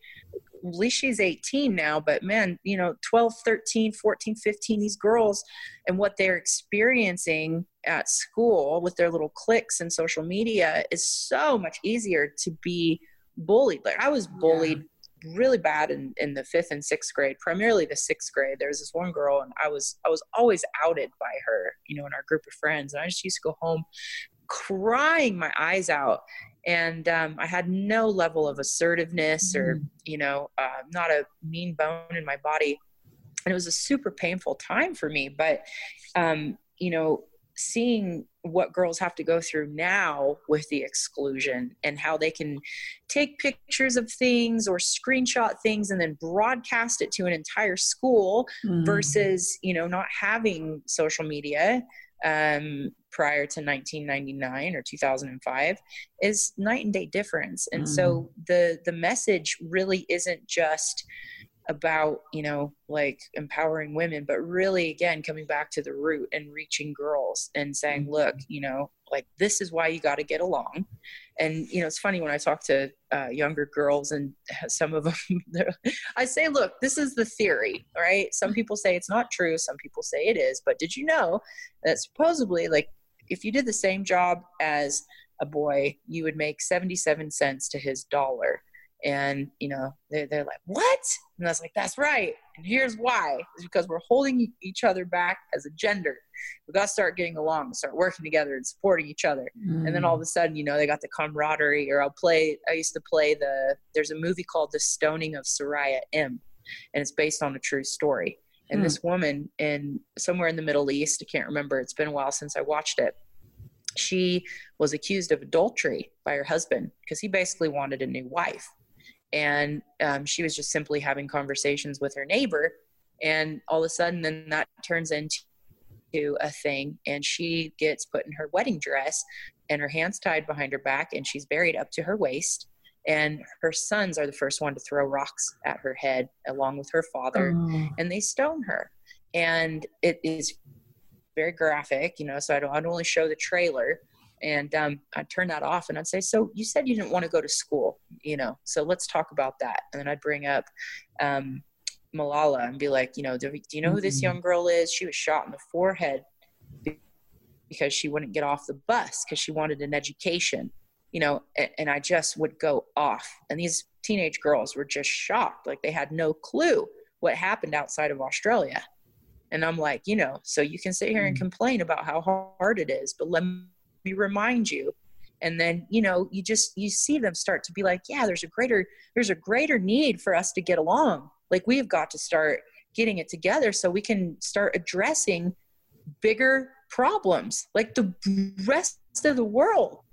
at least she's 18 now but man you know 12 13 14 15 these girls and what they're experiencing at school with their little clicks and social media is so much easier to be bullied. Like i was bullied yeah. really bad in, in the fifth and sixth grade primarily the sixth grade. There was this one girl and i was i was always outed by her you know in our group of friends. And i just used to go home crying my eyes out and um, I had no level of assertiveness mm. or you know uh, not a mean bone in my body, and it was a super painful time for me. But um, you know, seeing what girls have to go through now with the exclusion and how they can take pictures of things or screenshot things and then broadcast it to an entire school mm. versus you know not having social media um, prior to 1999 or 2005 is night and day difference and mm. so the the message really isn't just about you know like empowering women but really again coming back to the root and reaching girls and saying mm-hmm. look you know like this is why you got to get along and you know it's funny when i talk to uh, younger girls and some of them i say look this is the theory right some mm-hmm. people say it's not true some people say it is but did you know that supposedly like if you did the same job as a boy you would make 77 cents to his dollar. And you know they're, they're like what? And i was like that's right. And here's why. It's because we're holding each other back as a gender. We got to start getting along start working together and supporting each other. Mm. and then all of a sudden you know they got the camaraderie or i'll play i used to play the there's a movie called the stoning of soraya m and it's based on a true story and mm. this woman in somewhere in the middle east i can't remember it's been a while since i watched it she was accused of adultery by her husband because he basically wanted a new wife and um, she was just simply having conversations with her neighbor and all of a sudden then that turns into a thing and she gets put in her wedding dress and her hands tied behind her back and she's buried up to her waist and her sons are the first one to throw rocks at her head along with her father Oh. and they stone her. And it is very graphic you know so i'd, I'd only show the trailer. And um, i'd turn that off and i'd say so you said you didn't want to go to school you know so let's talk about that. And then i'd bring up um, malala and be like you know do, do you know who this young girl is? She was shot in the forehead because she wouldn't get off the bus because she wanted an education you know and, i just would go off. And these teenage girls were just shocked. Like they had no clue what happened outside of australia. And i'm like you know so you can sit here and Mm. complain about how hard it is but let me remind you. And then you know you just you see them start to be like yeah there's a greater there's a greater need for us to get along. Like we've got to start getting it together so we can start addressing bigger problems like the rest of the world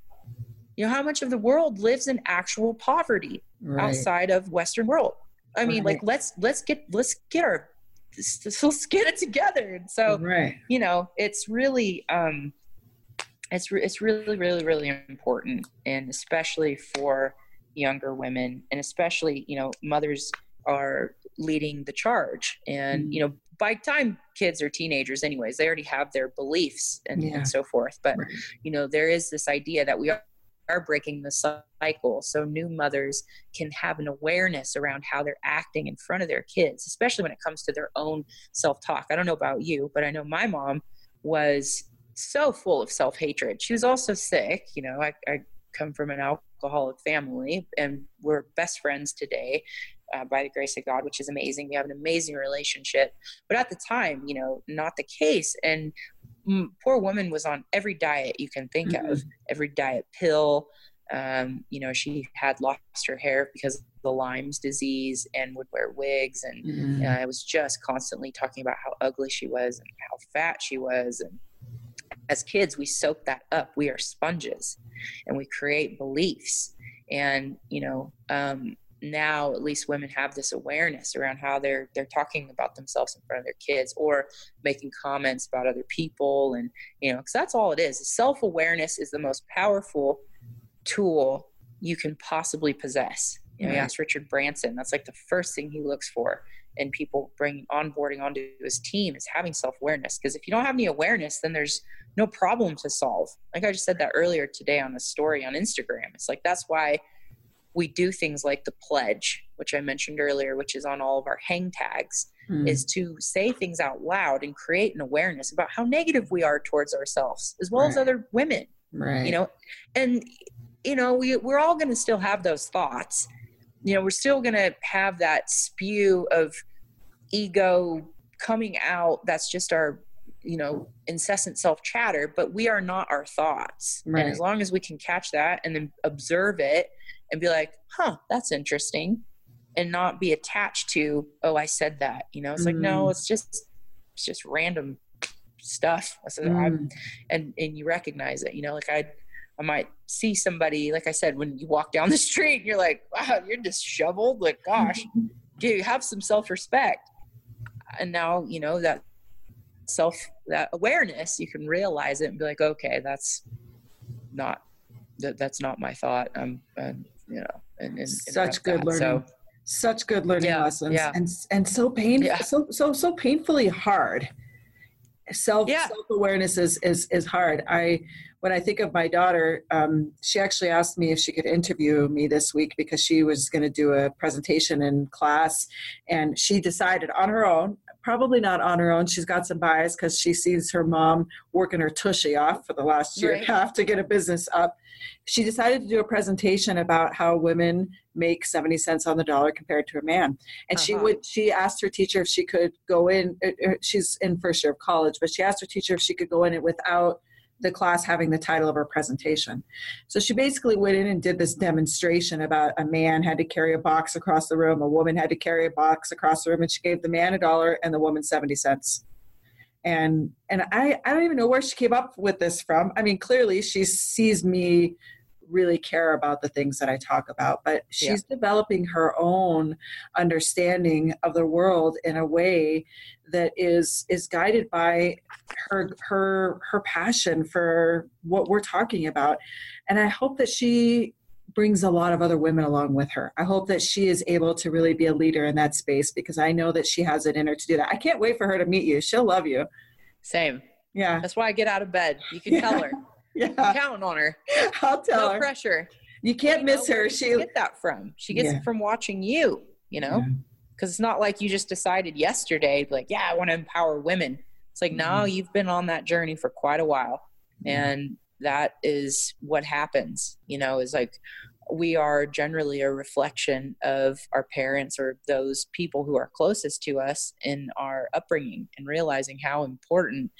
you know how much of the world lives in actual poverty Right. outside of western world i mean like let's let's get let's get our let's get it together and so right. you know it's really um it's it's really really really important and especially for younger women and especially you know mothers are leading the charge and Mm. you know by time kids are teenagers anyways they already have their beliefs and, Yeah. and so forth but Right. you know there is this idea that we are breaking the cycle so new mothers can have an awareness around how they're acting in front of their kids especially when it comes to their own self-talk. I don't know about you but i know my mom was so full of self-hatred. She was also sick you know i, I come from an alcoholic family and we're best friends today uh, by the grace of god which is amazing. We have an amazing relationship. But at the time you know not the case. And poor woman was on every diet you can think of every diet pill um, you know she had lost her hair because of the lyme's disease and would wear wigs and Mm. uh, I was just constantly talking about how ugly she was and how fat she was. And as kids, we soak that up. We are sponges and we create beliefs. And, you know, um, now at least women have this awareness around how they're they're talking about themselves in front of their kids or making comments about other people and you know because that's all it is. Self-awareness is the most powerful tool you can possibly possess. You know, ask richard branson that's like the first thing he looks for in people bringing onboarding onto his team is having self-awareness. Because if you don't have any awareness then there's no problem to solve. Like i just said that earlier today on a story on instagram. It's like that's why we do things like the pledge which i mentioned earlier which is on all of our hang tags Mm. is to say things out loud and create an awareness about how negative we are towards ourselves as well as other women right. you know and you know we, we're all going to still have those thoughts you know we're still going to have that spew of ego coming out that's just our you know incessant self chatter but we are not our thoughts Right. and as long as we can catch that and then observe it and be like huh that's interesting and not be attached to oh i said that you know? It's like no Mm. it's just it's just random stuff. I said, I'm, Mm. and and you recognize it you know? Like i i might see somebody like i said when you walk down the street you're like wow you're disheveled like gosh do you have some self-respect. And now you know that self that awareness you can realize it and be like okay that's not that that's not my thought. I'm and you know and, and Such good that. learning. so Such good learning Yeah, lessons, yeah. and and so painful, Yeah. so so so painfully hard. Self Yeah. self awareness is is is hard. I when I think of my daughter, um, she actually asked me if she could interview me this week because she was going to do a presentation in class, and she decided on her own. Probably not on her own. She's got some bias because she sees her mom working her tushy off for the last year and a half to get a business up. She decided to do a presentation about how women make 70 cents on the dollar compared to a man. And she Uh-huh. would she asked her teacher if she could go in uh, uh, she's in first year of college, but she asked her teacher if she could go in it without the class having the title of her presentation. So she basically went in and did this demonstration about a man had to carry a box across the room, a woman had to carry a box across the room, and she gave the man a dollar and the woman 70 cents. And and I, I don't even know where she came up with this from. I mean, clearly she sees me really care about the things that I talk about, but she's developing her own understanding of the world in a way that is is guided by her her her passion for what we're talking about and i hope that she brings a lot of other women along with her. I hope that she is able to really be a leader in that space because I know that she has it in her to do that. I can't wait for her to meet you. She'll love you. Same. Yeah. That's why I get out of bed. You can yeah. tell her. Yeah. I'm counting on her. I'll tell no her. No pressure. You can't miss her. She get that from. She gets yeah. it from watching you, you know? Because it's not like you just decided yesterday, like, yeah, I want to empower women. It's like, mm-hmm. no, you've been on that journey for quite a while. And that is what happens, you know, is like we are generally a reflection of our parents or those people who are closest to us in our upbringing and realizing how important,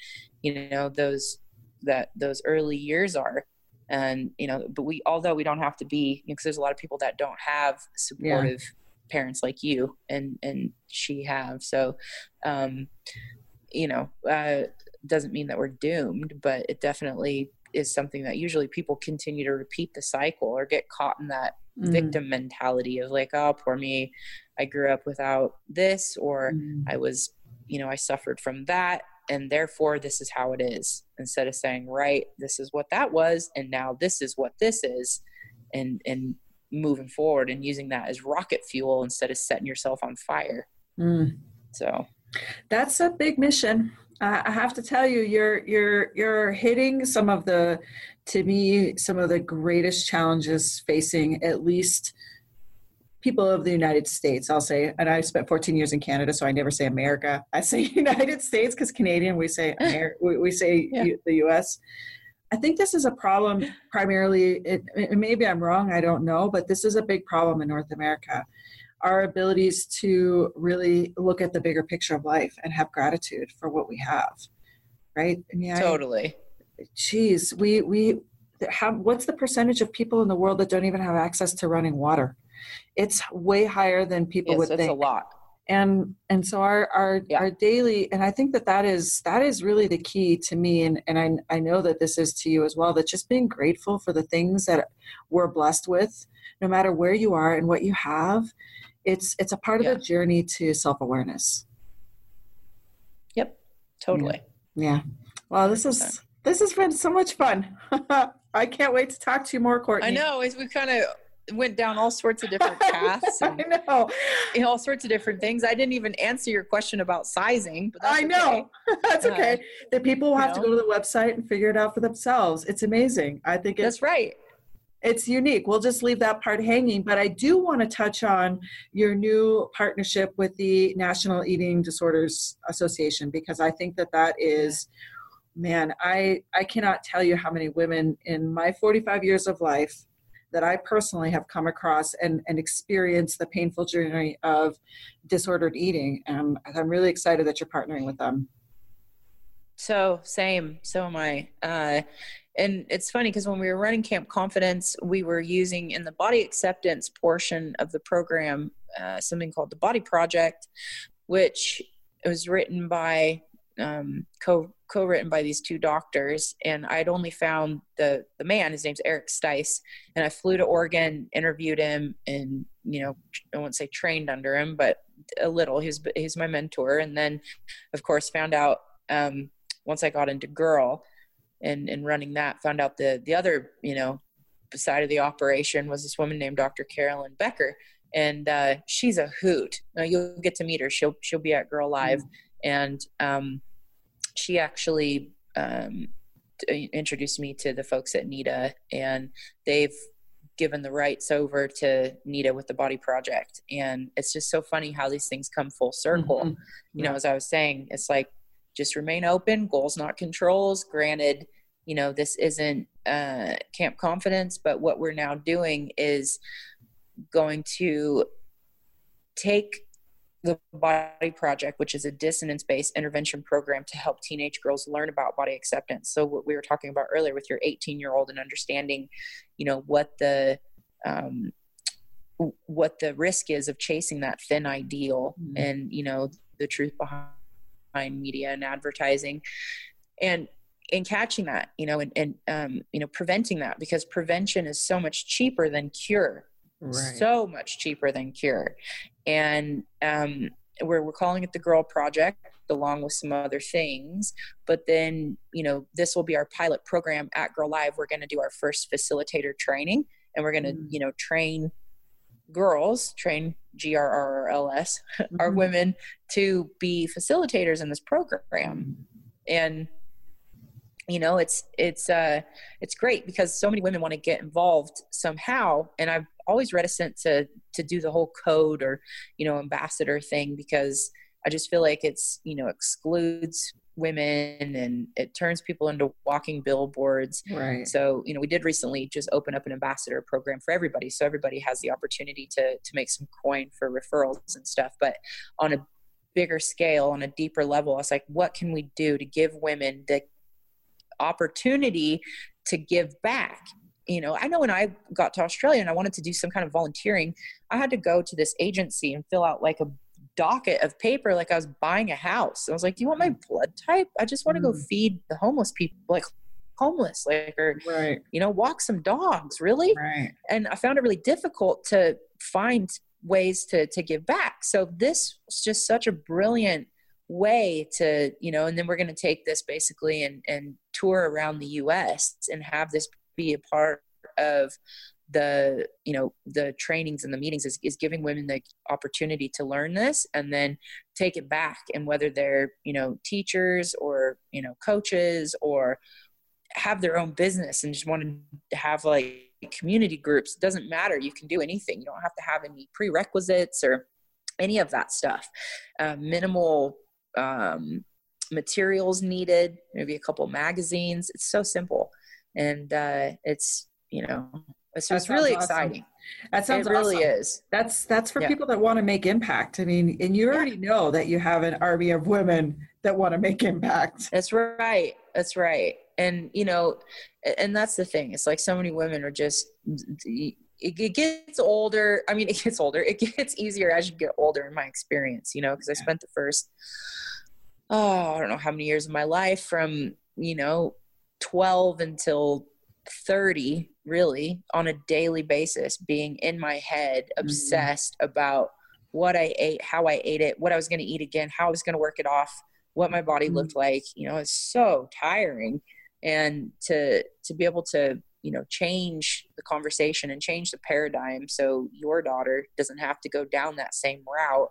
you know, those that those early years are and you know but we although we don't have to be because you know, there's a lot of people that don't have supportive yeah. parents like you and and she have so um you know uh doesn't mean that we're doomed but it definitely is something that usually people continue to repeat the cycle or get caught in that mm. victim mentality of like oh poor me i grew up without this or mm. i was you know i suffered from that and therefore this is how it is instead of saying right this is what that was and now this is what this is and and moving forward and using that as rocket fuel instead of setting yourself on fire mm. so that's a big mission I have to tell you, you're you're you're hitting some of the, to me, some of the greatest challenges facing at least people of the United States. I'll say, and I spent 14 years in Canada, so I never say America. I say United States because Canadian we say Amer- we, we say yeah. U- the U.S. I think this is a problem primarily. It, maybe I'm wrong. I don't know, but this is a big problem in North America our abilities to really look at the bigger picture of life and have gratitude for what we have right? Yeah totally. Geez we we have what's the percentage of people in the world that don't even have access to running water? It's way higher than people yes, would think. a lot. And and so our our yeah. our daily and i think that that is that is really the key to me and and i i know that this is to you as well that just being grateful for the things that we're blessed with no matter where you are and what you have it's it's a part of yeah. the journey to self-awareness. Yep. Totally. Yeah, yeah. well this is this has been so much fun. I can't wait to talk to you more courtney. I know. As we kind of went down all sorts of different paths I know, I know. And all sorts of different things. I didn't even answer your question about sizing i know. okay. that's okay. Uh, the people will have know. to go to the website and figure it out for themselves. It's amazing. I think that's right it's unique. We'll just leave that part hanging. But I do want to touch on your new partnership with the National Eating Disorders Association because I think that that is, man, I I cannot tell you how many women in my 45 years of life that I personally have come across and, and experienced the painful journey of disordered eating. And I'm really excited that you're partnering with them. So same. So am I. Uh, and it's funny because when we were running camp confidence we were using in the body acceptance portion of the program uh, something called the body project which was written by um, co co-written by these two doctors. And i'd only found the the man his name's eric stice and i flew to oregon interviewed him and you know i won't say trained under him but a little. He's he's my mentor. And then of course found out um, once i got into girl and and running that found out the the other you know side of the operation was this woman named dr carolyn becker and uh, she's a hoot. Now you'll get to meet her. She'll she'll be at girl live. Mm. and um, she actually um, t- introduced me to the folks at NEDA and they've given the rights over to NEDA with the body project. And it's just so funny how these things come full circle. Mm-hmm. you know as i was saying it's like just remain open goals not controls granted you know this isn't uh, camp confidence but what we're now doing is going to take the body project which is a dissonance based intervention program to help teenage girls learn about body acceptance so what we were talking about earlier with your 18 year old and understanding you know what the um, what the risk is of chasing that thin ideal mm-hmm. and you know the truth behind media and advertising. And in catching that you know and, and um, you know preventing that because prevention is so much cheaper than cure. Right. so much cheaper than cure. And um, we're, we're calling it the girl project along with some other things. But then you know this will be our pilot program at girl live. We're going to do our first facilitator training and we're going to, you know, train girls, train GRRRLS, mm-hmm. our women to be facilitators in this program. And you know it's it's uh it's great because so many women want to get involved somehow and i've always reticent to to do the whole code or you know ambassador thing because i just feel like it's you know excludes women and it turns people into walking billboards. Right. So you know we did recently just open up an ambassador program for everybody. So everybody has the opportunity to to make some coin for referrals and stuff. But on a bigger scale on a deeper level it's like what can we do to give women the opportunity to give back? You know i know when i got to australia and i wanted to do some kind of volunteering i had to go to this agency and fill out like a docket of paper like i was buying a house i was like do you want my mm. blood type i just want to go mm. feed the homeless people like homeless like or right. you know walk some dogs really right. and i found it really difficult to find ways to to give back so this was just such a brilliant way to you know and then we're going to take this basically and and tour around the us and have this be a part of the you know the trainings and the meetings is, is giving women the opportunity to learn this and then take it back. And whether they're you know teachers or you know coaches or have their own business and just want to have like community groups it doesn't matter. You can do anything. You don't have to have any prerequisites or any of that stuff. Uh, minimal um, materials needed, maybe a couple magazines. It's so simple, and uh, it's you know it's, it's really awesome. exciting. That sounds it really awesome. is. That's that's for yeah. people that want to make impact. I mean, and you already yeah. know that you have an army of women that want to make impact. That's right. That's right. And you know, and that's the thing. It's like so many women are just it, gets older. I mean, it gets older. It gets easier as you get older, in my experience. You know, because I spent the first oh, I don't know how many years of my life from, you know, 12 until 30 really on a daily basis being in my head mm-hmm. obsessed mm-hmm. about what I ate, how I ate it, what I was going to eat again, how I was going to work it off, what my body mm-hmm. looked like. You know, it's so tiring. And to to be able to, you know, change the conversation and change the paradigm so your daughter doesn't have to go down that same route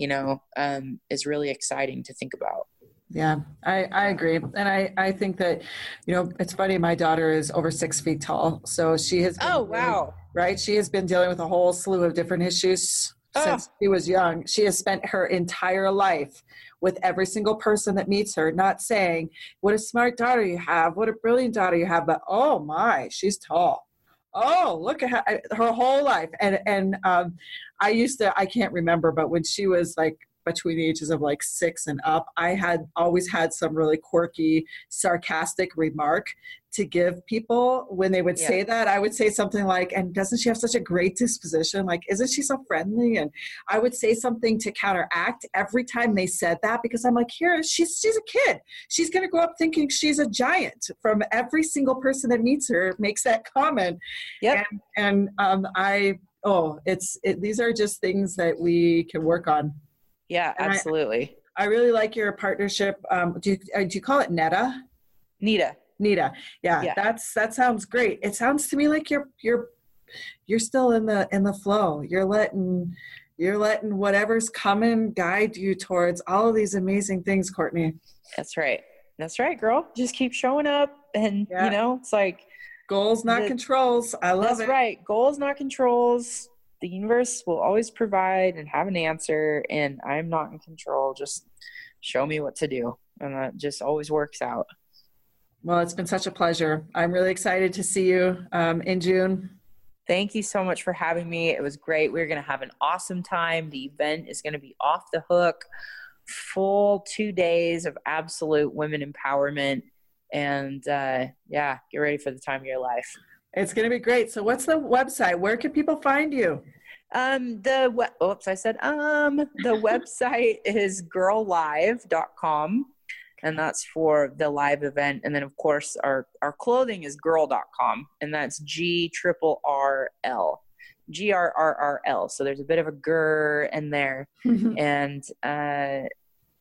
you know, um, is really exciting to think about. Yeah, I, I agree. And I, I think that, you know, it's funny, my daughter is over six feet tall. So she has. oh, wow. Right. She has been dealing with a whole slew of different issues oh. since she was young. She has spent her entire life with every single person that meets her, not saying, what a smart daughter you have, what a brilliant daughter you have, but oh my, she's tall oh look at her, her whole life and and um, i used to i can't remember but when she was like between the ages of like six and up i had always had some really quirky sarcastic remark to give people. When they would yeah. say that i would say something like and doesn't she have such a great disposition? Like isn't she so friendly? And i would say something to counteract every time they said that because i'm like here she's she's a kid. She's going to grow up thinking she's a giant from every single person that meets her makes that comment. Yeah and, and um, i oh it's it, these are just things that we can work on yeah absolutely I, I really like your partnership um, do you, uh, do you call it neta nita Nita. Yeah, yeah, that's that sounds great. It sounds to me like you're you're you're still in the in the flow. You're letting you're letting whatever's coming guide you towards all of these amazing things, Courtney. That's right. That's right, girl. Just keep showing up and yeah. you know, it's like goals not the, controls. I love that's it. right. Goals not controls. The universe will always provide and have an answer and I'm not in control. Just show me what to do. And that just always works out. Well, it's been such a pleasure. I'm really excited to see you um, in June. Thank you so much for having me. It was great. We're going to have an awesome time. The event is going to be off the hook, full two days of absolute women empowerment. And uh, yeah, get ready for the time of your life. It's going to be great. So, what's the website? Where can people find you? Um, the we- oops, I said um. The website is girllive.com and that's for the live event. And then of course our our clothing is grrrl.com and that's G triple R L. G R R R L. So there's a bit of a grr in there. and uh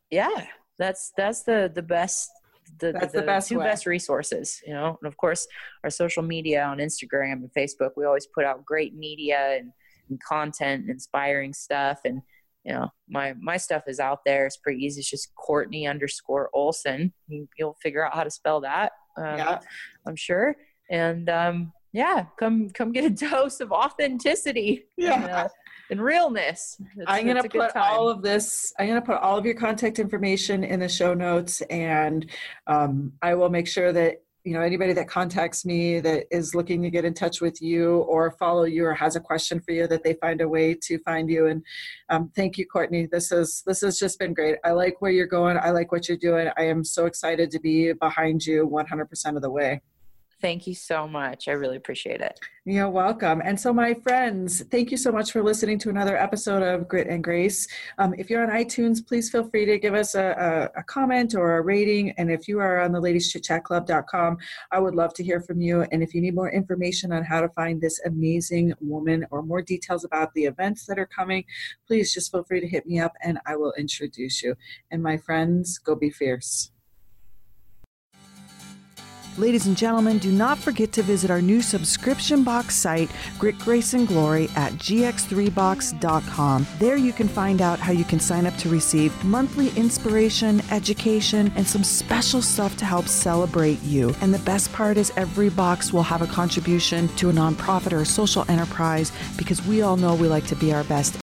yeah, that's that's the the best the, That's the, the best two way. best resources, you know. And of course, our social media on Instagram and Facebook, we always put out great media and, and content, and inspiring stuff. And you know, my my stuff is out there. It's pretty easy. It's just Courtney underscore Olson. You, you'll figure out how to spell that. Um, Yeah. I'm sure. And um, yeah, come come get a dose of authenticity. Yeah. And, uh, and realness. It's- I'm going to put all of this, I'm going to put all of your contact information in the show notes and um, I will make sure that, you know, anybody that contacts me that is looking to get in touch with you or follow you or has a question for you that they find a way to find you. And um, thank you, Courtney. This is, this has just been great. I like where you're going. I like what you're doing. I am so excited to be behind you 100% of the way. Thank you so much. I really appreciate it. You're welcome. And so, my friends, thank you so much for listening to another episode of Grit and Grace. Um, if you're on iTunes, please feel free to give us a, a, a comment or a rating. And if you are on the ladieschitchatclub.com, I would love to hear from you. And if you need more information on how to find this amazing woman or more details about the events that are coming, please just feel free to hit me up and I will introduce you. And my friends, go be fierce. Ladies and gentlemen, do not forget to visit our new subscription box site, Grit, Grace, and Glory, at gx3box.com. There you can find out how you can sign up to receive monthly inspiration, education, and some special stuff to help celebrate you. And the best part is every box will have a contribution to a nonprofit or a social enterprise because we all know we like to be our best